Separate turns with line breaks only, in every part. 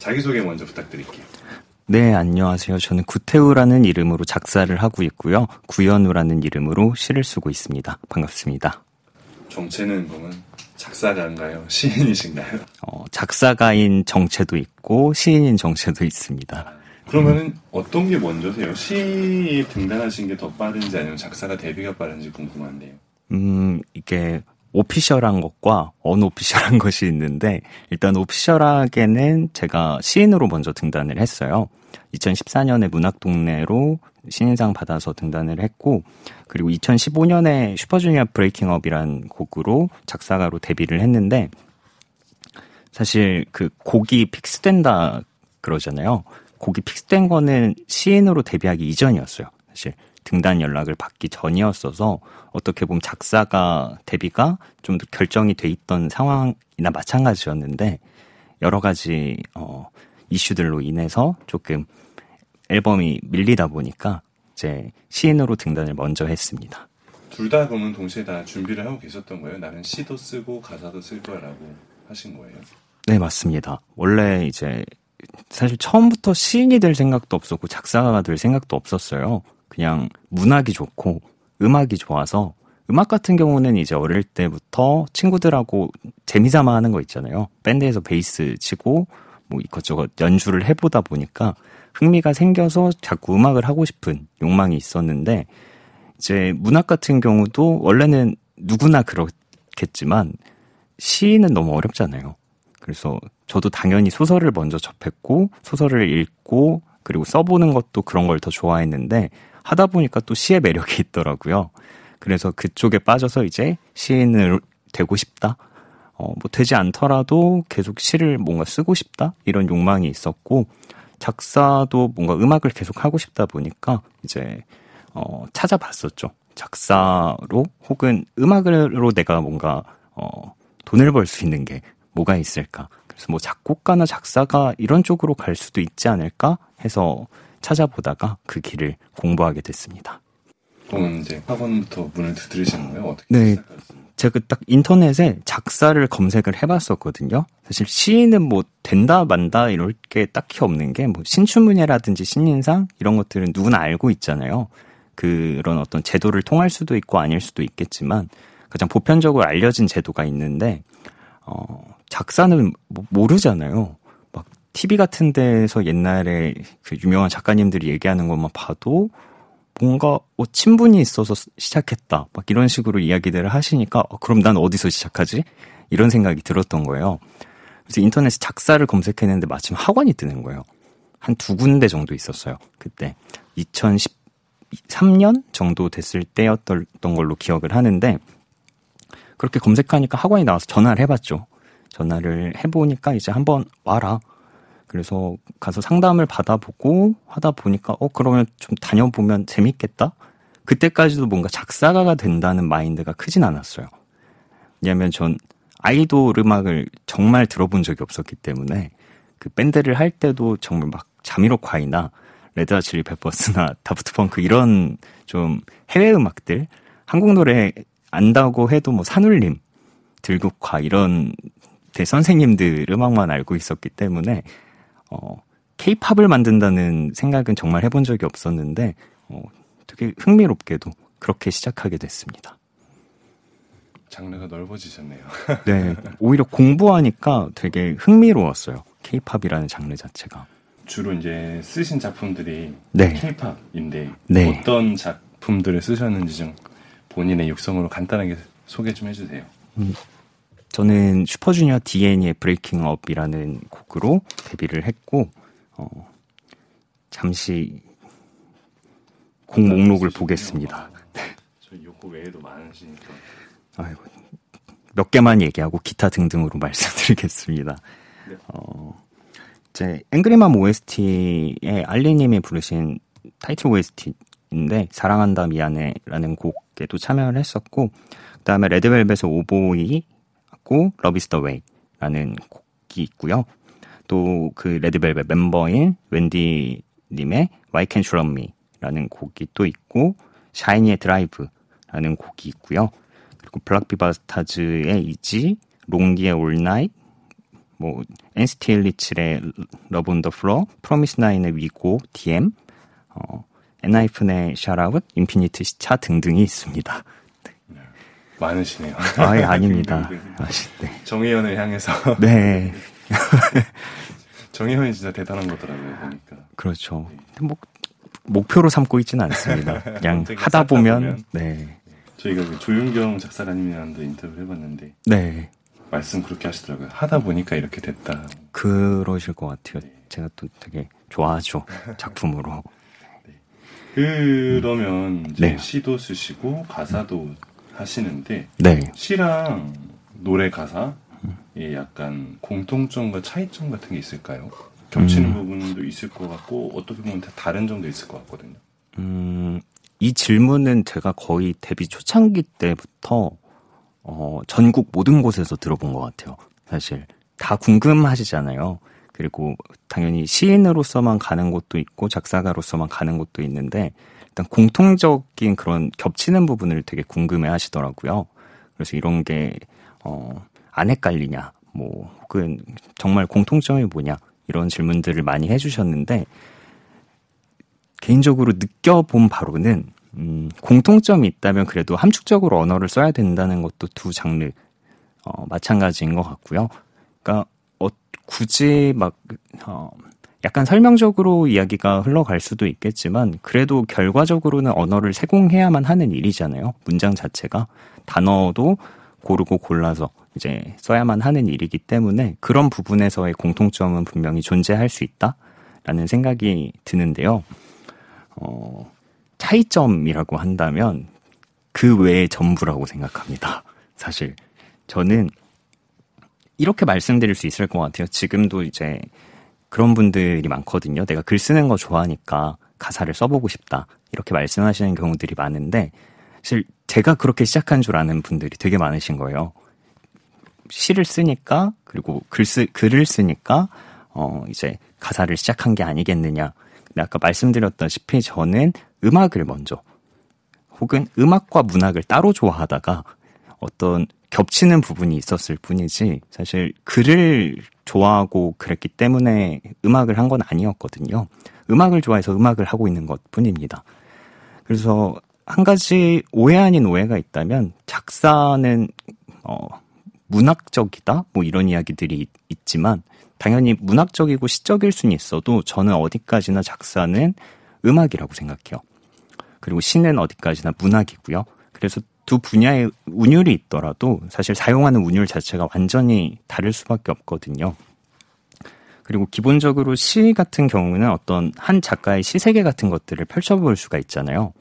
자기소개 먼저 부탁드릴게요.
네, 안녕하세요. 저는 구태우라는 이름으로 작사를 하고 있고요. 구현우라는 이름으로 시를 쓰고 있습니다. 반갑습니다.
정체는 그러면 작사가인가요? 시인이신가요?
어, 작사가인 정체도 있고 시인인 정체도 있습니다.
그러면은 음. 어떤 게 먼저세요? 시에 등단하신 게 더 빠른지 아니면 작사가 데뷔가 빠른지 궁금한데요.
음, 이게 오피셜한 것과 언오피셜한 것이 있는데 일단 오피셜하게는 제가 시인으로 먼저 등단을 했어요. 2014년에 문학동네로 신인상 받아서 등단을 했고 그리고 2015년에 슈퍼주니어 브레이킹업이란 곡으로 작사가로 데뷔를 했는데 사실 그 곡이 픽스된다 그러잖아요. 곡이 픽스된 거는 시인으로 데뷔하기 이전이었어요. 사실 등단 연락을 받기 전이었어서 어떻게 보면 작사가 데뷔가 좀더 결정이 돼 있던 상황이나 마찬가지였는데 여러 가지 어 이슈들로 인해서 조금 앨범이 밀리다 보니까 이제 시인으로 등단을 먼저 했습니다.
둘 다 그러면 동시에 다 준비를 하고 계셨던 거예요? 나는 시도 쓰고 가사도 쓸 거라고 하신 거예요?
네, 맞습니다. 원래 이제 사실 처음부터 시인이 될 생각도 없었고 작사가가 될 생각도 없었어요. 그냥 문학이 좋고 음악이 좋아서 음악 같은 경우는 이제 어릴 때부터 친구들하고 재미삼아 하는 거 있잖아요. 밴드에서 베이스 치고 뭐 이것저것 연주를 해보다 보니까 흥미가 생겨서 자꾸 음악을 하고 싶은 욕망이 있었는데 이제 문학 같은 경우도 원래는 누구나 그렇겠지만 시는 너무 어렵잖아요. 그래서 저도 당연히 소설을 먼저 접했고 소설을 읽고 그리고 써보는 것도 그런 걸 더 좋아했는데 하다 보니까 또 시의 매력이 있더라고요. 그래서 그쪽에 빠져서 이제 시인을 되고 싶다. 어, 뭐 되지 않더라도 계속 시를 뭔가 쓰고 싶다. 이런 욕망이 있었고 작사도 뭔가 음악을 계속 하고 싶다 보니까 이제 어, 찾아봤었죠. 작사로 혹은 음악으로 내가 뭔가 어, 돈을 벌 수 있는 게 뭐가 있을까? 그래서 뭐 작곡가나 작사가 이런 쪽으로 갈 수도 있지 않을까 해서 찾아보다가 그 길을 공부하게 됐습니다.
그럼 이제 학원부터 문을 두드리신 거예요? 어떻게
네. 제가 딱 인터넷에 작사를 검색을 해봤었거든요. 사실 시인은 뭐 된다 만다 이럴 게 딱히 없는 게 뭐 신춘문예라든지 신인상 이런 것들은 누구나 알고 있잖아요. 그런 어떤 제도를 통할 수도 있고 아닐 수도 있겠지만 가장 보편적으로 알려진 제도가 있는데 어 작사는 뭐 모르잖아요. 막 TV 같은 데서 옛날에 그 유명한 작가님들이 얘기하는 것만 봐도 뭔가 어, 친분이 있어서 시작했다. 막 이런 식으로 이야기들을 하시니까 어, 그럼 난 어디서 시작하지? 이런 생각이 들었던 거예요. 그래서 인터넷에 작사를 검색했는데 마침 학원이 뜨는 거예요. 한 두 군데 정도 있었어요. 그때 2013년 정도 됐을 때였던 걸로 기억을 하는데 그렇게 검색하니까 학원이 나와서 전화를 해봤죠. 전화를 해보니까 이제 한번 와라. 그래서 가서 상담을 받아보고 하다 보니까 어 그러면 좀 다녀보면 재밌겠다. 그때까지도 뭔가 작사가가 된다는 마인드가 크진 않았어요. 왜냐하면 전 아이돌 음악을 정말 들어본 적이 없었기 때문에 그 밴드를 할 때도 정말 막 자미로콰이나 레드 핫 칠리 페퍼스나 다프트 펑크 이런 좀 해외 음악들 한국 노래 안다고 해도 뭐 산울림 들국화 이런 대 선생님들 음악만 알고 있었기 때문에 어, 케이팝을 만든다는 생각은 정말 해본 적이 없었는데, 어, 되게 흥미롭게도 그렇게 시작하게 됐습니다.
장르가 넓어지셨네요.
네. 오히려 공부하니까 되게 흥미로웠어요. 케이팝이라는 장르 자체가.
주로 이제 쓰신 작품들이 네. 케이팝인데 네. 어떤 작품들을 쓰셨는지 좀 본인의 육성으로 간단하게 소개 좀 해주세요. 음,
저는 슈퍼주니어 DNA의 브레이킹 업이라는 곡으로 데뷔를 했고, 어, 잠시 곡 목록을 보겠습니다.
저 요거 외에도 많으시니까.
아이고, 몇 개만 얘기하고 기타 등등으로 말씀드리겠습니다. 네. 어, 이제 앵그리맘 OST의 알리님이 부르신 타이틀 OST인데 사랑한다 미안해라는 곡에도 참여를 했었고 그다음에 레드벨벳의 Oh Boy 있고 is the Way라는 곡이 있고요. 또 그 레드벨벳 멤버인 웬디 님의 Why Can't You Love Me라는 곡이 또 있고 샤이니의 Drive라는 곡이 있고요. 그리고 블락비바스타즈의 Easy, 롱디의 All Night, 뭐 NCT 127의 Love on the Floor, 프로미스 나인의 We Go, DM, 어, 엔하이픈의 샤라웃, 인피니트 시차 등등이 있습니다.
네. 많으시네요.
아, 예, 아닙니다. 아,
네. 정회원을 향해서.
네.
정회원이 진짜 대단한 거더라고요, 보니까.
그렇죠. 네. 뭐, 목표로 삼고 있지는 않습니다. 그냥 하다 보면, 보면, 네.
저희가 그 조윤경 작사가님이랑도 인터뷰를 해봤는데.
네.
말씀 그렇게 하시더라고요. 하다 보니까 이렇게 됐다.
그러실 것 같아요. 네. 제가 또 되게 좋아하죠. 작품으로. 네.
그러면 이제 네. 시도 쓰시고 가사도 하시는데
네.
시랑 노래 가사에 약간 공통점과 차이점 같은 게 있을까요? 겹치는 음. 부분도 있을 것 같고 어떻게 보면 다른 점도 있을 것 같거든요.
음, 이 질문은 제가 거의 데뷔 초창기 때부터 어, 전국 모든 곳에서 들어본 것 같아요. 사실 다 궁금하시잖아요. 그리고 당연히 시인으로서만 가는 곳도 있고 작사가로서만 가는 곳도 있는데 일단 공통적인 그런 겹치는 부분을 되게 궁금해 하시더라고요. 그래서 이런 게, 어, 안 헷갈리냐, 뭐, 혹은 정말 공통점이 뭐냐, 이런 질문들을 많이 해주셨는데, 개인적으로 느껴본 바로는 음, 공통점이 있다면 그래도 함축적으로 언어를 써야 된다는 것도 두 장르 어, 마찬가지인 것 같고요. 그러니까 어, 굳이 막 어, 약간 설명적으로 이야기가 흘러갈 수도 있겠지만 그래도 결과적으로는 언어를 세공해야만 하는 일이잖아요. 문장 자체가 단어도 고르고 골라서 이제 써야만 하는 일이기 때문에 그런 부분에서의 공통점은 분명히 존재할 수 있다라는 생각이 드는데요. 어, 차이점이라고 한다면 그 외의 전부라고 생각합니다. 사실 저는 이렇게 말씀드릴 수 있을 것 같아요. 지금도 이제 그런 분들이 많거든요. 내가 글 쓰는 거 좋아하니까 가사를 써보고 싶다. 이렇게 말씀하시는 경우들이 많은데 사실 제가 그렇게 시작한 줄 아는 분들이 되게 많으신 거예요. 시를 쓰니까 그리고 글 쓰, 글을 쓰니까 어 이제 가사를 시작한 게 아니겠느냐. 근데 아까 말씀드렸다시피 저는 음악을 먼저 혹은 음악과 문학을 따로 좋아하다가 어떤 겹치는 부분이 있었을 뿐이지 사실 글을 좋아하고 그랬기 때문에 음악을 한 건 아니었거든요. 음악을 좋아해서 음악을 하고 있는 것 뿐입니다. 그래서 한 가지 오해 아닌 오해가 있다면 작사는 어 문학적이다 뭐 이런 이야기들이 있지만 당연히 문학적이고 시적일 수는 있어도 저는 어디까지나 작사는 음악이라고 생각해요. 그리고 시는 어디까지나 문학이고요. 그래서 두 분야의 운율이 있더라도 사실 사용하는 운율 자체가 완전히 다를 수밖에 없거든요. 그리고 기본적으로 시 같은 경우는 어떤 한 작가의 시세계 같은 것들을 펼쳐볼 수가 있잖아요.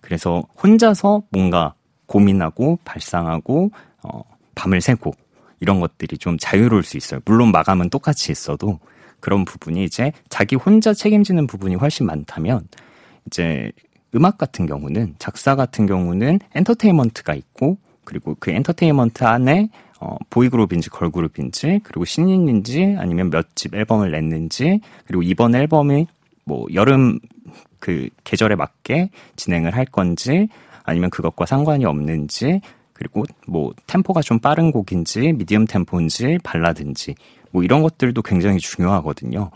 그래서 혼자서 뭔가 고민하고 발상하고 어, 밤을 새고 이런 것들이 좀 자유로울 수 있어요. 물론 마감은 똑같이 있어도 그런 부분이 이제 자기 혼자 책임지는 부분이 훨씬 많다면 이제 음악 같은 경우는 작사 같은 경우는 엔터테인먼트가 있고 그리고 그 엔터테인먼트 안에 어, 보이그룹인지 걸그룹인지 그리고 신인인지 아니면 몇 집 앨범을 냈는지 그리고 이번 앨범이 뭐 여름 그 계절에 맞게 진행을 할 건지 아니면 그것과 상관이 없는지 그리고 뭐 템포가 좀 빠른 곡인지 미디엄 템포인지 발라든지 뭐 이런 것들도 굉장히 중요하거든요.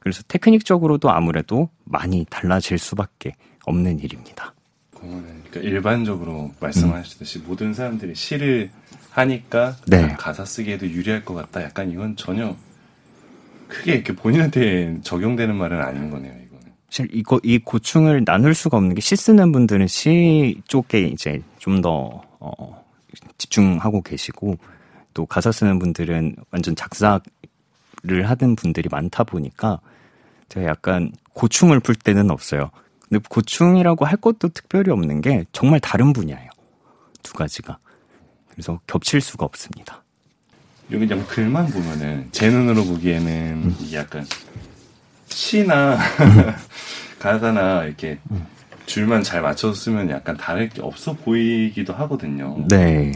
그래서 테크닉적으로도 아무래도 많이 달라질 수밖에 없는 일입니다.
그러니까 일반적으로 말씀하셨듯이 음. 모든 사람들이 시를 하니까 네. 가사 쓰기에도 유리할 것 같다. 약간 이건 전혀 크게 이렇게 본인한테 적용되는 말은 아닌 거네요. 이거는.
사실 이거 이 고충을 나눌 수가 없는 게 시 쓰는 분들은 시 쪽에 이제 좀더 어, 집중하고 계시고 또 가사 쓰는 분들은 완전 작사를 하는 분들이 많다 보니까 제가 약간 고충을 풀 때는 없어요. 근데 고충이라고 할 것도 특별히 없는 게 정말 다른 분야예요. 두 가지가. 그래서 겹칠 수가 없습니다.
여기 그냥 글만 보면은 제 눈으로 보기에는 음. 이게 약간 시나 가사나 이렇게 음. 줄만 잘 맞춰서 쓰면 약간 다를 게 없어 보이기도 하거든요.
네.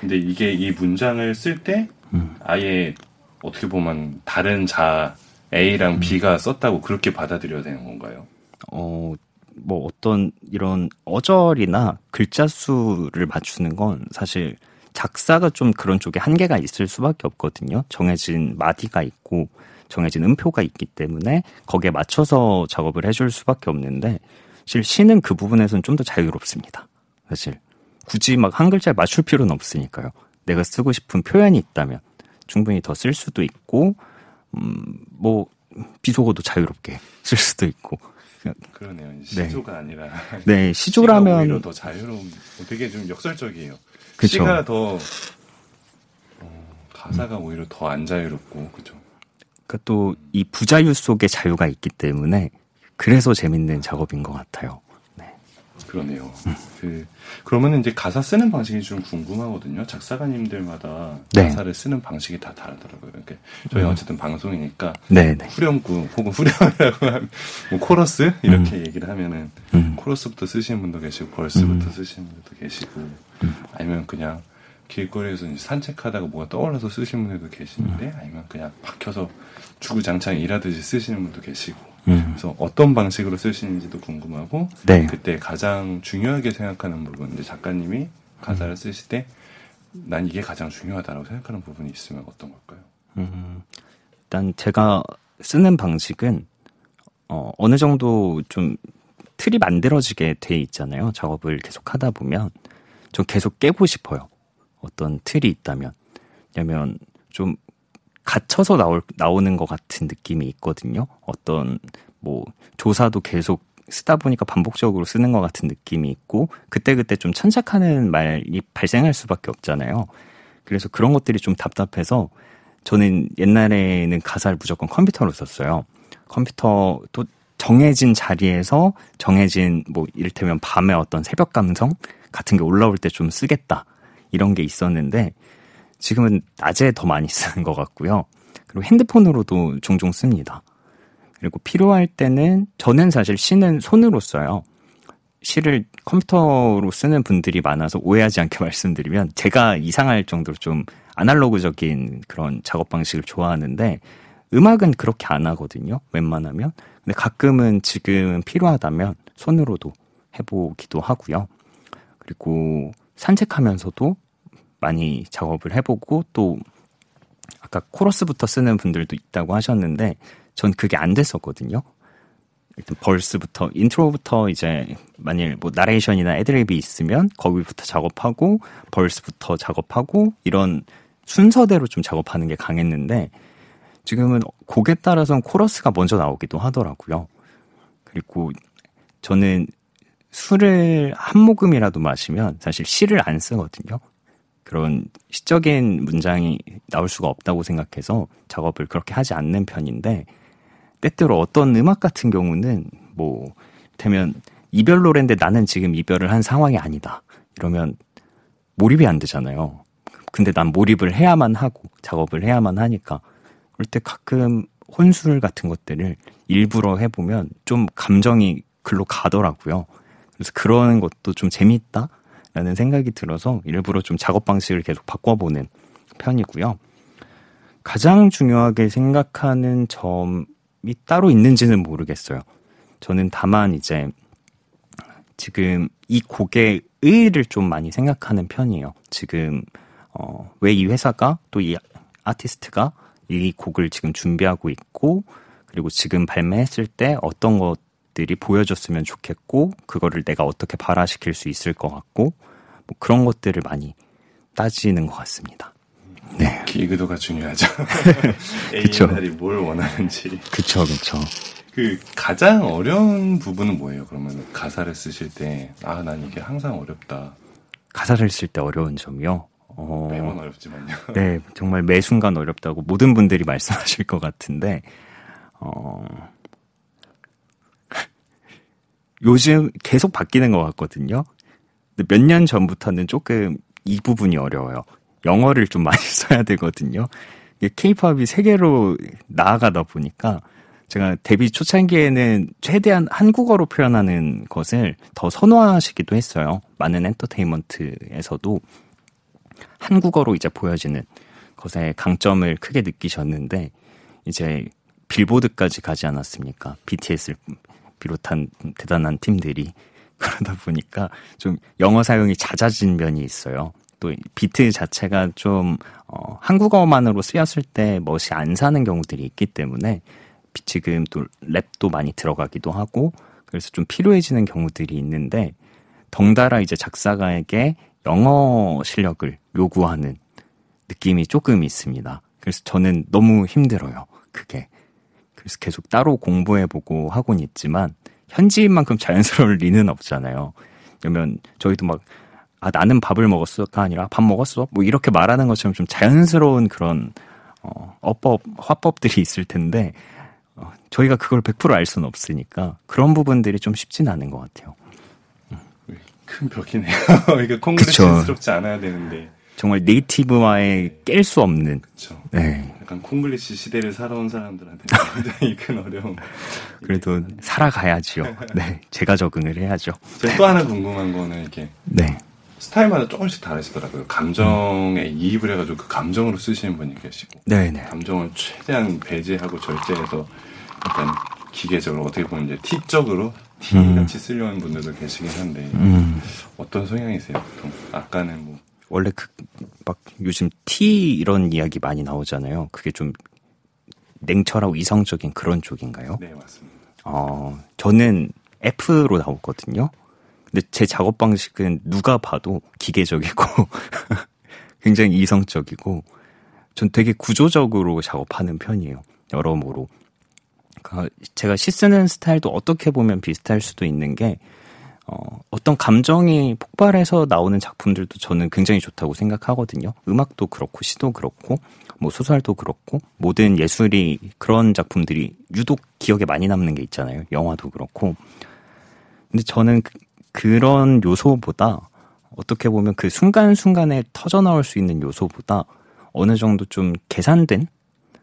근데 이게 이 문장을 쓸때 음. 아예 어떻게 보면 다른 자 A랑 음. B가 썼다고 그렇게 받아들여야 되는 건가요?
어, 뭐 어떤 이런 어절이나 글자 수를 맞추는 건 사실 작사가 좀 그런 쪽에 한계가 있을 수밖에 없거든요. 정해진 마디가 있고 정해진 음표가 있기 때문에 거기에 맞춰서 작업을 해줄 수밖에 없는데 사실 시는 그 부분에서는 좀 더 자유롭습니다. 사실 굳이 막 한 글자에 맞출 필요는 없으니까요. 내가 쓰고 싶은 표현이 있다면 충분히 더 쓸 수도 있고 음 뭐 비속어도 자유롭게 쓸 수도 있고
그러네요. 시조가 네. 아니라
네 시조라면
오히려 더 자유로운 되게 좀 역설적이에요. 그쵸. 시가 더 어, 가사가 음. 오히려 더 안 자유롭고 그죠.
그러니까 또 이 부자유 속에 자유가 있기 때문에 그래서 재밌는 작업인 것 같아요. 네.
그러네요. 음. 그 그러면 이제 가사 쓰는 방식이 좀 궁금하거든요. 작사가님들마다 네. 가사를 쓰는 방식이 다 다르더라고요. 그러니까 저희 음. 어쨌든 방송이니까 네, 네. 후렴구 혹은 후렴이라고 하면 뭐 코러스 이렇게 음. 얘기를 하면은 음. 코러스부터 쓰시는 분도 계시고 verse부터 음. 쓰시는 분도 계시고 음. 아니면 그냥 길거리에서 산책하다가 뭐가 떠올라서 쓰시는 분들도 계시는데 음. 아니면 그냥 박혀서 주구장창 일하듯이 쓰시는 분도 계시고 음. 그래서 어떤 방식으로 쓰시는지도 궁금하고 네. 그때 가장 중요하게 생각하는 부분 이제 작가님이 가사를 음. 쓰실 때 난 이게 가장 중요하다고 생각하는 부분이 있으면 어떤 걸까요? 음,
일단 제가 쓰는 방식은 어, 어느 정도 좀 틀이 만들어지게 돼 있잖아요. 작업을 계속 하다 보면 좀 계속 깨고 싶어요. 어떤 틀이 있다면. 왜냐면 좀 갇혀서 나올, 나오는 것 같은 느낌이 있거든요. 어떤, 뭐, 조사도 계속 쓰다 보니까 반복적으로 쓰는 것 같은 느낌이 있고, 그때그때 좀 천착하는 말이 발생할 수밖에 없잖아요. 그래서 그런 것들이 좀 답답해서, 저는 옛날에는 가사를 무조건 컴퓨터로 썼어요. 컴퓨터도 정해진 자리에서 정해진, 뭐, 이를테면 밤에 어떤 새벽 감성 같은 게 올라올 때 좀 쓰겠다. 이런 게 있었는데, 지금은 낮에 더 많이 쓰는 것 같고요. 그리고 핸드폰으로도 종종 씁니다. 그리고 필요할 때는 저는 사실 시는 손으로 써요. 시를 컴퓨터로 쓰는 분들이 많아서 오해하지 않게 말씀드리면 제가 이상할 정도로 좀 아날로그적인 그런 작업 방식을 좋아하는데 음악은 그렇게 안 하거든요. 웬만하면. 근데 가끔은 지금 필요하다면 손으로도 해보기도 하고요. 그리고 산책하면서도 많이 작업을 해보고 또 아까 코러스부터 쓰는 분들도 있다고 하셨는데 전 그게 안 됐었거든요. 일단 verse부터 intro부터 이제 만일 뭐 나레이션이나 애드립이 있으면 거기부터 작업하고 벌스부터 작업하고 이런 순서대로 좀 작업하는 게 강했는데 지금은 곡에 따라서는 코러스가 먼저 나오기도 하더라고요. 그리고 저는 술을 한 모금이라도 마시면 사실 시를 안 쓰거든요. 그런 시적인 문장이 나올 수가 없다고 생각해서 작업을 그렇게 하지 않는 편인데 때때로 어떤 음악 같은 경우는 뭐 되면 이별 노래인데 나는 지금 이별을 한 상황이 아니다. 이러면 몰입이 안 되잖아요. 근데 난 몰입을 해야만 하고 작업을 해야만 하니까 그럴 때 가끔 혼술 같은 것들을 일부러 해보면 좀 감정이 글로 가더라고요. 그래서 그런 것도 좀 재밌다? 라는 생각이 들어서 일부러 좀 작업 방식을 계속 바꿔보는 편이고요. 가장 중요하게 생각하는 점이 따로 있는지는 모르겠어요. 저는 다만 이제 지금 이 곡의 의의를 좀 많이 생각하는 편이에요. 지금 어, 왜 이 회사가 또 이 아티스트가 이 곡을 지금 준비하고 있고 그리고 지금 발매했을 때 어떤 것 들이 보여줬으면 좋겠고 그거를 내가 어떻게 발화시킬 수 있을 것 같고 뭐 그런 것들을 많이 따지는 것 같습니다.
네. 기획 의도가 중요하죠. A&R이 뭘 원하는지.
그쵸, 그쵸.
그 가장 어려운 부분은 뭐예요? 그러면 가사를 쓰실 때, 아, 난 이게 항상 어렵다.
가사를 쓸 때 어려운 점이요?
어, 매번 어렵지만요.
네, 정말 매 순간 어렵다고 모든 분들이 말씀하실 것 같은데, 어, 요즘 계속 바뀌는 것 같거든요. 몇년 전부터는 조금 이 부분이 어려워요. 영어를 좀 많이 써야 되거든요. 케이팝이 세계로 나아가다 보니까 제가 데뷔 초창기에는 최대한 한국어로 표현하는 것을 더 선호하시기도 했어요. 많은 엔터테인먼트에서도 한국어로 이제 보여지는 것의 강점을 크게 느끼셨는데 이제 빌보드까지 가지 않았습니까? BTS를 비롯한 대단한 팀들이 그러다 보니까 좀 영어 사용이 잦아진 면이 있어요. 또 비트 자체가 좀 어, 한국어만으로 쓰였을 때 멋이 안 사는 경우들이 있기 때문에 지금 또 랩도 많이 들어가기도 하고 그래서 좀 필요해지는 경우들이 있는데 덩달아 이제 작사가에게 영어 실력을 요구하는 느낌이 조금 있습니다. 그래서 저는 너무 힘들어요. 그게. 그래서 계속 따로 공부해보고 하곤 있지만 현지인만큼 자연스러울 리는 없잖아요. 그러면 저희도 막 아, 나는 밥을 먹었어가 아니라 밥 먹었어? 뭐 이렇게 말하는 것처럼 좀 자연스러운 그런, 어, 어법, 화법들이 있을 텐데, 어, 저희가 그걸 100%알 수는 없으니까 그런 부분들이 좀 쉽진 않은 것 같아요.
큰 벽이네요. 이게 콩글리시스럽지 않아야 되는데.
정말 네이티브와의 깰 수 없는.
그렇죠. 네. 약간 콩글리시 시대를 살아온 사람들한테 굉장히 큰 어려움.
그래도 살아가야지요. 네, 제가 적응을 해야죠.
제가 또 하나 궁금한 거는 이렇게. 네. 스타일마다 조금씩 다르시더라고요. 감정에 이입을 해가지고 그 감정으로 쓰시는 분이 계시고. 네네. 감정을 최대한 배제하고 절제해서 약간 기계적으로 어떻게 보면 이제 팁적으로 T같이 음. 쓰려는 분들도 계시긴 한데 음. 어떤 성향이세요? 보통 아까는 뭐
원래 그 막 요즘 T 이런 이야기 많이 나오잖아요. 그게 좀 냉철하고 이성적인 그런 쪽인가요?
네 맞습니다.
어 저는 F로 나오거든요. 근데 제 작업 방식은 누가 봐도 기계적이고 굉장히 이성적이고 전 되게 구조적으로 작업하는 편이에요. 여러모로. 그러니까 제가 시 쓰는 스타일도 어떻게 보면 비슷할 수도 있는 게 어, 어떤 감정이 폭발해서 나오는 작품들도 저는 굉장히 좋다고 생각하거든요. 음악도 그렇고 시도 그렇고 뭐 소설도 그렇고 모든 예술이 그런 작품들이 유독 기억에 많이 남는 게 있잖아요. 영화도 그렇고. 근데 저는 그, 그런 요소보다 어떻게 보면 그 순간순간에 터져 나올 수 있는 요소보다 어느 정도 좀 계산된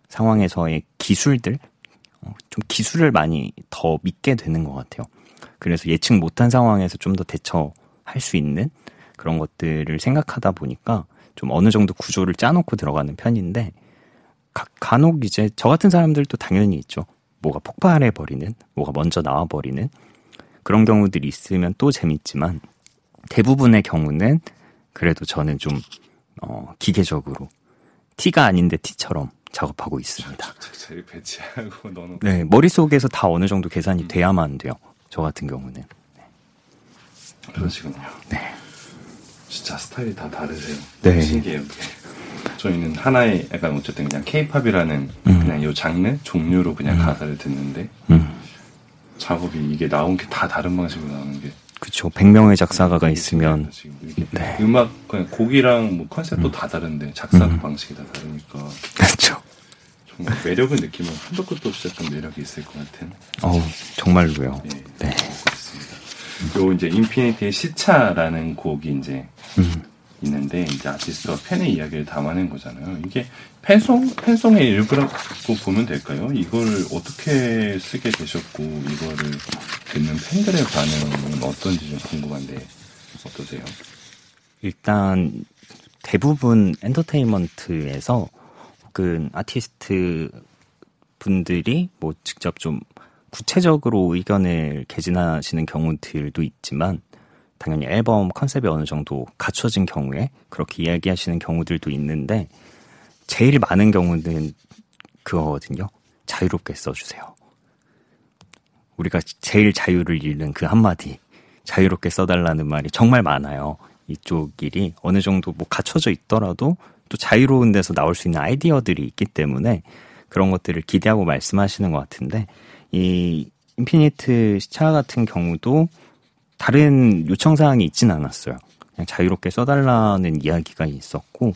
상황에서의 기술들, 어, 좀 기술을 많이 더 믿게 되는 것 같아요. 그래서 예측 못한 상황에서 좀 더 대처할 수 있는 그런 것들을 생각하다 보니까 좀 어느 정도 구조를 짜놓고 들어가는 편인데 가, 간혹 이제 저 같은 사람들도 당연히 있죠. 뭐가 폭발해 버리는, 뭐가 먼저 나와 버리는 그런 경우들이 있으면 또 재밌지만 대부분의 경우는 그래도 저는 좀 어, 기계적으로 티가 아닌데 티처럼 작업하고 있습니다. 네 머릿속에서 다 어느 정도 계산이 음. 돼야만 돼요. 저 같은 경우는 네.
그러시군요. 네. 진짜 스타일이 다 다르세요. 네. 신기해요. 저희는 하나의 약간 어쨌든 그냥 케이팝이라는 음. 그냥 요 장르 종류로 그냥 음. 가사를 듣는데 음. 작업이 이게 나온 게 다 다른 방식으로 나오는 게.
그쵸. 100명의 작사가가 네, 있으면.
네. 음악, 그냥 곡이랑 뭐 컨셉도 음. 다 다른데 작사 음. 방식이 다 다르니까. 정말 매력을 느끼면 한도 끝도 없이 약간 매력이 있을 것 같은.
어 정말로요. 네. 네.
그렇습니다. 요 이제 인피니티의 시차라는 곡이 이제 음. 있는데 이제 아티스트와 팬의 이야기를 담아낸 거잖아요. 이게 팬송 팬송의 일부라고 보면 될까요? 이걸 어떻게 쓰게 되셨고 이거를 듣는 팬들의 반응은 어떤지 좀 궁금한데 어떠세요?
일단 대부분 엔터테인먼트에서 혹은 아티스트 분들이 뭐 직접 좀 구체적으로 의견을 개진하시는 경우들도 있지만 당연히 앨범 컨셉이 어느 정도 갖춰진 경우에 그렇게 이야기하시는 경우들도 있는데 제일 많은 경우는 그거거든요. 자유롭게 써주세요. 우리가 제일 자유를 잃는 그 한마디 자유롭게 써달라는 말이 정말 많아요. 이쪽 일이 어느 정도 뭐 갖춰져 있더라도 또 자유로운 데서 나올 수 있는 아이디어들이 있기 때문에 그런 것들을 기대하고 말씀하시는 것 같은데 이 인피니트 시차 같은 경우도 다른 요청 사항이 있진 않았어요. 그냥 자유롭게 써달라는 이야기가 있었고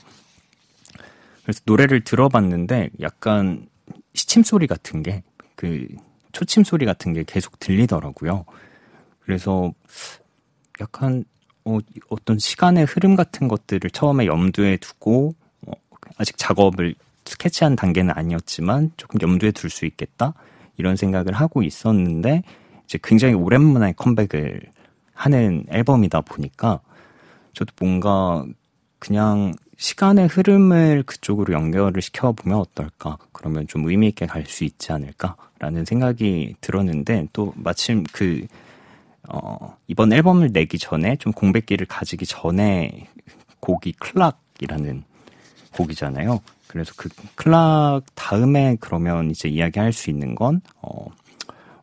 그래서 노래를 들어봤는데 약간 시침 소리 같은 게 그 초침 소리 같은 게 계속 들리더라고요. 그래서 약간 어, 어떤 시간의 흐름 같은 것들을 처음에 염두에 두고 어, 아직 작업을 스케치한 단계는 아니었지만 조금 염두에 둘 수 있겠다 이런 생각을 하고 있었는데 이제 굉장히 오랜만에 컴백을 하는 앨범이다 보니까 저도 뭔가 그냥 시간의 흐름을 그쪽으로 연결을 시켜보면 어떨까? 그러면 좀 의미있게 갈 수 있지 않을까라는 생각이 들었는데 또 마침 그, 어, 이번 앨범을 내기 전에 좀 공백기를 가지기 전에 곡이 클락이라는 곡이잖아요. 그래서 그 클락 다음에 그러면 이제 이야기할 수 있는 건 어,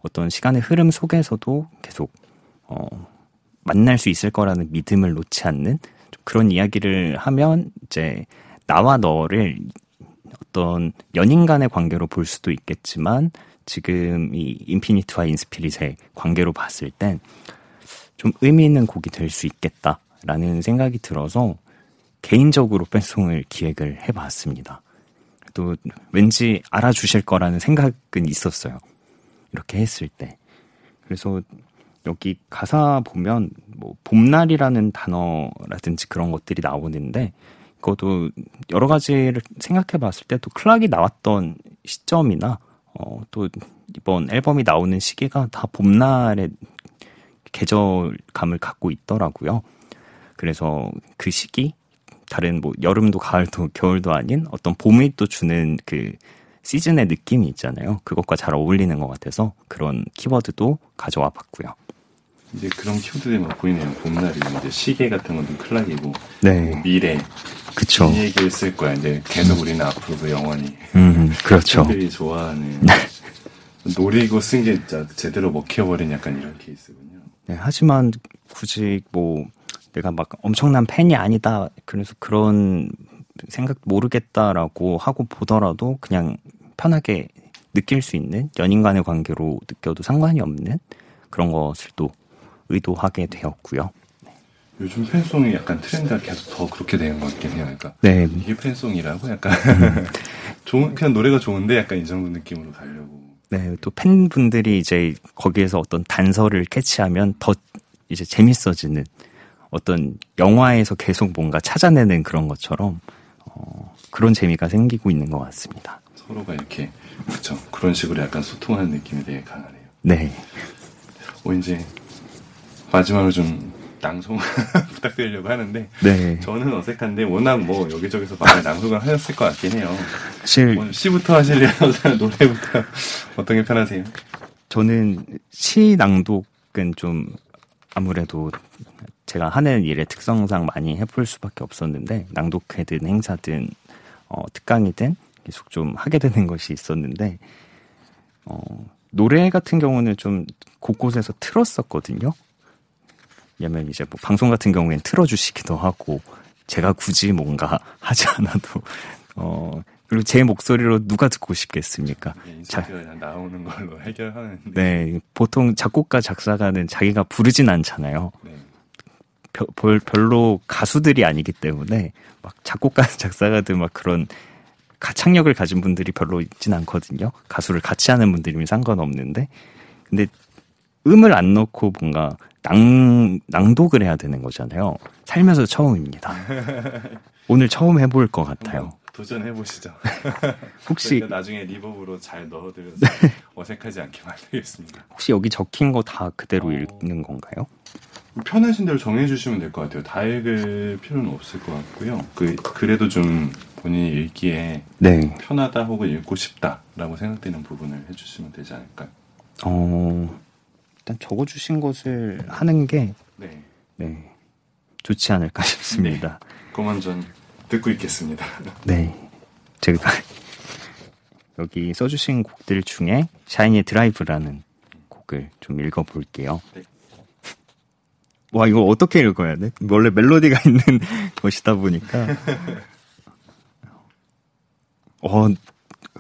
어떤 시간의 흐름 속에서도 계속 어, 만날 수 있을 거라는 믿음을 놓지 않는 그런 이야기를 하면 이제 나와 너를 어떤 연인 간의 관계로 볼 수도 있겠지만 지금 이 인피니트와 인스피릿의 관계로 봤을 땐 좀 의미 있는 곡이 될 수 있겠다라는 생각이 들어서 개인적으로 팬송을 기획을 해봤습니다. 또 왠지 알아주실 거라는 생각은 있었어요. 이렇게 했을 때. 그래서 여기 가사 보면 뭐 봄날이라는 단어라든지 그런 것들이 나오는데 그것도 여러 가지를 생각해 봤을 때 또 클락이 나왔던 시점이나 어, 또 이번 앨범이 나오는 시기가 다 봄날의 계절감을 갖고 있더라고요. 그래서 그 시기 다른 뭐 여름도 가을도 겨울도 아닌 어떤 봄이 또 주는 그 시즌의 느낌이 있잖아요. 그것과 잘 어울리는 것 같아서 그런 키워드도 가져와 봤고요.
이제 그런 키워드들이 막 보이네요. 봄날이 이제 시계 같은 것도 클락이고
네.
뭐 미래
그쵸.
이 얘기를 쓸 거야. 이제 계속 우리는 앞으로도 영원히
음, 그렇죠.
팬들이 좋아하는 노리고 쓴 게 제대로 먹혀버린 약간 이런 케이스군요.
네, 하지만 굳이 뭐 내가 막 엄청난 팬이 아니다. 그래서 그런 생각 모르겠다라고 하고 보더라도 그냥 편하게 느낄 수 있는 연인 간의 관계로 느껴도 상관이 없는 그런 것을 또 의도하게 되었고요.
요즘 fan song이 약간 트렌드가 계속 더 그렇게 되는 것 같긴 해요. 그러니까
네,
이게 fan song이라고 약간 좋은 그냥 노래가 좋은데 약간 이 정도 느낌으로 가려고.
네, 또 팬분들이 이제 거기에서 어떤 단서를 캐치하면 더 이제 재밌어지는 어떤 영화에서 계속 뭔가 찾아내는 그런 것처럼 어, 그런 재미가 생기고 있는 것 같습니다.
서로가 이렇게 그렇죠. 그런 식으로 약간 소통하는 느낌이 되게 강하네요.
네,
어 이제 마지막으로 좀 낭송 부탁드리려고 하는데
네.
저는 어색한데 워낙 뭐 여기저기서 많이 낭송을 하셨을 것 같긴 해요.
사실
오늘 시부터 하실래요? 노래부터 어떤 게 편하세요?
저는 시 낭독은 좀 아무래도 제가 하는 일의 특성상 많이 해볼 수밖에 없었는데 낭독회든 행사든 어, 특강이든 계속 좀 하게 되는 것이 있었는데 어, 노래 같은 경우는 좀 곳곳에서 틀었었거든요. 왜냐면 이제 뭐 방송 같은 경우엔 틀어주시기도 하고 제가 굳이 뭔가 하지 않아도 어 그리고 제 목소리로 누가 듣고 싶겠습니까? 자,
인사가 그냥 나오는 걸로 해결하는데.
네, 보통 작곡가 작사가는 자기가 부르진 않잖아요.
네.
별, 별- 별로 가수들이 아니기 때문에 막 작곡가 작사가들 막 그런 가창력을 가진 분들이 별로 있진 않거든요. 가수를 같이 하는 분들이면 상관없는데 근데 음을 안 넣고 뭔가 낭, 낭독을 해야 되는 거잖아요. 살면서 처음입니다. 오늘 처음 해볼 것 같아요.
도전해 보시죠.
혹시
저희가 나중에 리버브로 잘 넣어드려서 어색하지 않게 만들겠습니다.
혹시 여기 적힌 거 다 그대로
어.
읽는 건가요?
편하신 대로 정해주시면 될 것 같아요. 다 읽을 필요는 없을 것 같고요. 그 그래도 좀 본인이 읽기에
네.
편하다 혹은 읽고 싶다라고 생각되는 부분을 해주시면 되지 않을까요?
어, 일단 적어주신 것을 하는 게,
네.
네, 좋지 않을까 싶습니다.
그만 전 듣고 있겠습니다.
네. 제가 여기 써주신 곡들 중에 샤이니의 드라이브라는 곡을 좀 읽어볼게요.
네.
와, 이거 어떻게 읽어야 돼? 원래 멜로디가 있는 것이다 보니까. 어,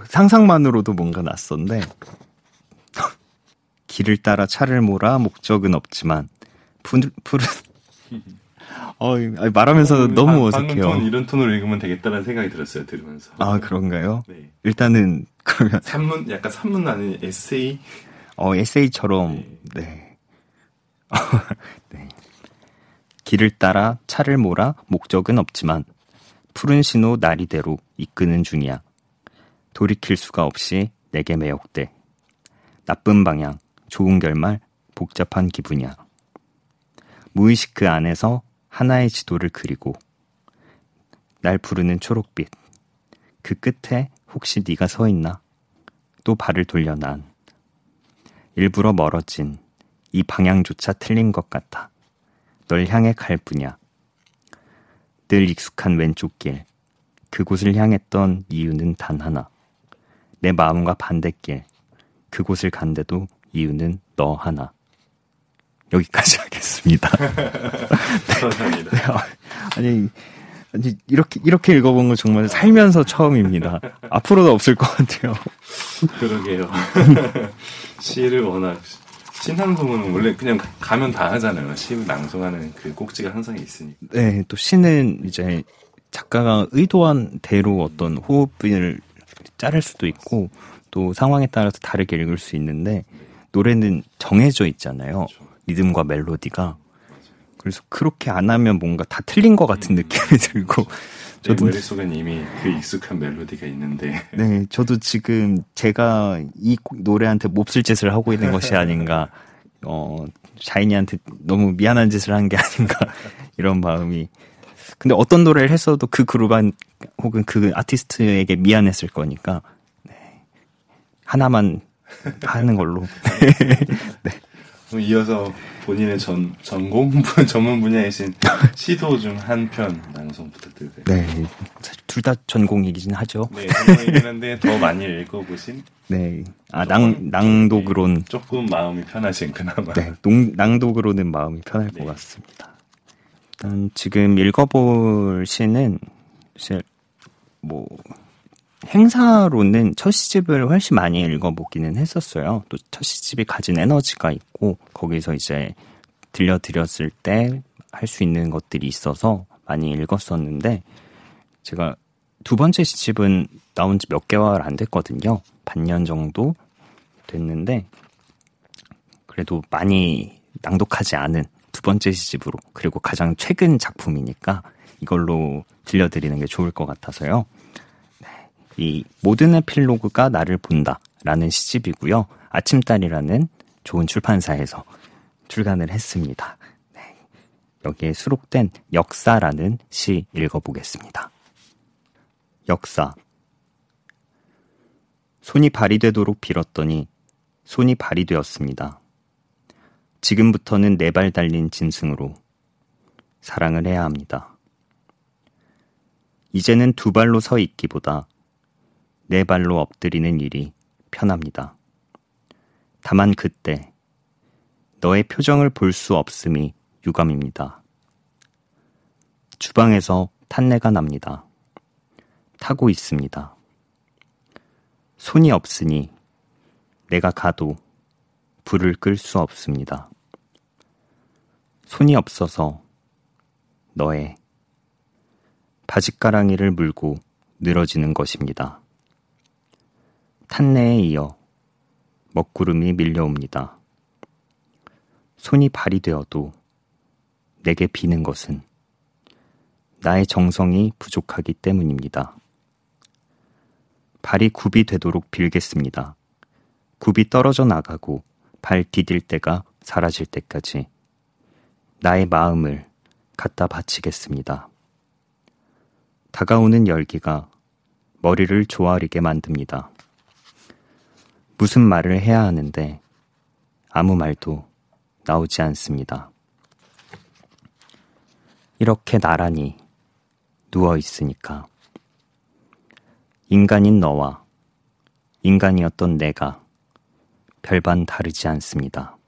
상상만으로도 뭔가 낯선데. 길을 따라 차를 몰아 목적은 없지만, 푸른, 푸른, 어, 말하면서 너무
방- 방금
어색해요.
톤 이런 톤으로 읽으면 되겠다는 생각이 들었어요. 들으면서.
아, 그런가요?
네.
일단은, 그러면,
산문 약간 산문 아닌 에세이
어, 에세이처럼, 네. 네. 길을 따라 차를 몰아 목적은 없지만, 푸른 신호 나리대로 이끄는 중이야. 돌이킬 수가 없이 내게 매혹돼. 나쁜 방향, 좋은 결말, 복잡한 기분이야. 무의식 그 안에서 하나의 지도를 그리고, 날 부르는 초록빛. 그 끝에 혹시 네가 서 있나? 또 발을 돌려 난. 일부러 멀어진 이 방향조차 틀린 것 같아. 널 향해 갈 뿐이야. 늘 익숙한 왼쪽 길. 그곳을 향했던 이유는 단 하나. 내 마음과 반대길. 그곳을 간데도 이유는 너 하나. 여기까지 하겠습니다.
감사합니다.
네, 아니, 아니, 이렇게, 이렇게 읽어본 건 정말 살면서 처음입니다. 앞으로도 없을 것 같아요.
그러게요. 시를 워낙 신앙송은 원래 그냥 가면 다 하잖아요. 시 낭송하는 그 꼭지가 항상 있으니까.
네, 또 시는 이제 작가가 의도한 대로 어떤 호흡을 자를 수도 있고 또 상황에 따라서 다르게 읽을 수 있는데 노래는 정해져 있잖아요. 리듬과 멜로디가. 그래서 그렇게 안 하면 뭔가 다 틀린 것 같은 느낌이 들고
제 머릿속엔 이미 그 익숙한 멜로디가 있는데.
네, 저도 지금 제가 이 노래한테 몹쓸 짓을 하고 있는 것이 아닌가, 어, 샤이니한테 너무 미안한 짓을 한 게 아닌가, 이런 마음이. 근데 어떤 노래를 했어도 그 그룹한, 혹은 그 아티스트에게 미안했을 거니까, 네. 하나만 하는 걸로.
네. 이어서 본인의 전, 전공, 전문 분야이신 시도 중 한 편 낭송 부탁드릴게요.
네. 사실 둘 다 전공이긴 하죠.
네, 전공이긴 한데 더 많이 읽어보신?
네. 아, 낭, 낭독으론.
조금 마음이 편하신 그나마.
네. 농, 낭독으로는 마음이 편할 네. 것 같습니다. 일단 지금 읽어볼 시는 사실 뭐 행사로는 첫 시집을 훨씬 많이 읽어보기는 했었어요. 또 첫 시집이 가진 에너지가 있고 거기서 이제 들려드렸을 때 할 수 있는 것들이 있어서 많이 읽었었는데 제가 두 번째 시집은 나온 지 몇 개월 안 됐거든요. 반년 정도 됐는데 그래도 많이 낭독하지 않은 두 번째 시집으로 그리고 가장 최근 작품이니까 이걸로 들려드리는 게 좋을 것 같아서요. 이 모든 에필로그가 나를 본다라는 시집이고요. 아침달이라는 좋은 출판사에서 출간을 했습니다. 네. 여기에 수록된 역사라는 시 읽어보겠습니다. 역사. 손이 발이 되도록 빌었더니 손이 발이 되었습니다. 지금부터는 네 발 달린 짐승으로 사랑을 해야 합니다. 이제는 두 발로 서 있기보다 네 발로 엎드리는 일이 편합니다. 다만 그때 너의 표정을 볼 수 없음이 유감입니다. 주방에서 탄내가 납니다. 타고 있습니다. 손이 없으니 내가 가도 불을 끌 수 없습니다. 손이 없어서 너의 바짓가랑이를 물고 늘어지는 것입니다. 탄내에 이어 먹구름이 밀려옵니다. 손이 발이 되어도 내게 비는 것은 나의 정성이 부족하기 때문입니다. 발이 굽이 되도록 빌겠습니다. 굽이 떨어져 나가고 발 디딜 때가 사라질 때까지 나의 마음을 갖다 바치겠습니다. 다가오는 열기가 머리를 조아리게 만듭니다. 무슨 말을 해야 하는데 아무 말도 나오지 않습니다. 이렇게 나란히 누워 있으니까 인간인 너와 인간이었던 내가 별반 다르지 않습니다.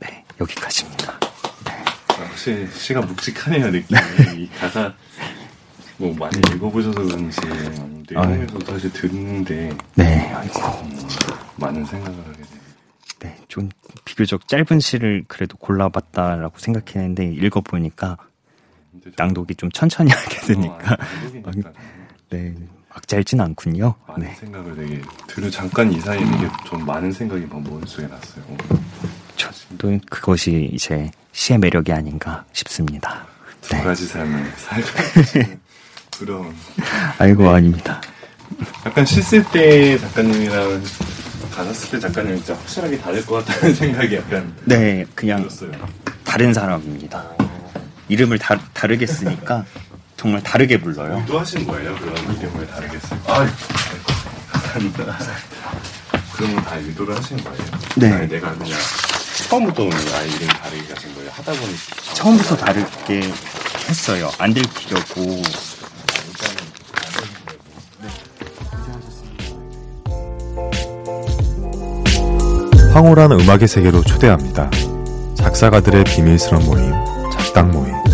네, 여기까지입니다. 네.
역시 시가 묵직하네요, 느낌이. 이 가사 뭐 많이 읽어보셔서 그런지 내용에도 사실 듣는데
네, 아이고
음, 많은 생각을 하게 돼요.
네, 좀 비교적 짧은 시를 그래도 골라봤다라고 생각했는데 읽어보니까 낭독이 좀 천천히 하게 되니까 어, 네, 막 짧진 않군요.
많은
네.
생각을 되게 들은 잠깐 이 사이에 이게 좀 많은 생각이 막 머릿속에 났어요.
또 그것이 이제 시의 매력이 아닌가 싶습니다.
두 네. 가지 삶을 살고 부러운.
아이고 네. 아닙니다.
약간 씻을 때 작가님이랑 쓸때 작가님 진짜 확실하게 다를 것 같다는 생각이 약간
네 그냥 들었어요. 다른 사람입니다. 이름을 다, 다르게 쓰니까 정말 다르게 불러요.
의도하신 거예요? 그런 이름을 다르게 쓰. 아, 감사합니다. 그러면 다 의도를 하신 거예요?
네.
아니, 내가 그냥 처음부터 아예 이름 다르게 가신 거예요? 하다 보니
처음부터 다르게 했어요. 안 들키려고.
황홀한 음악의 세계로 초대합니다. 작사가들의 비밀스런 모임, 작당 모임.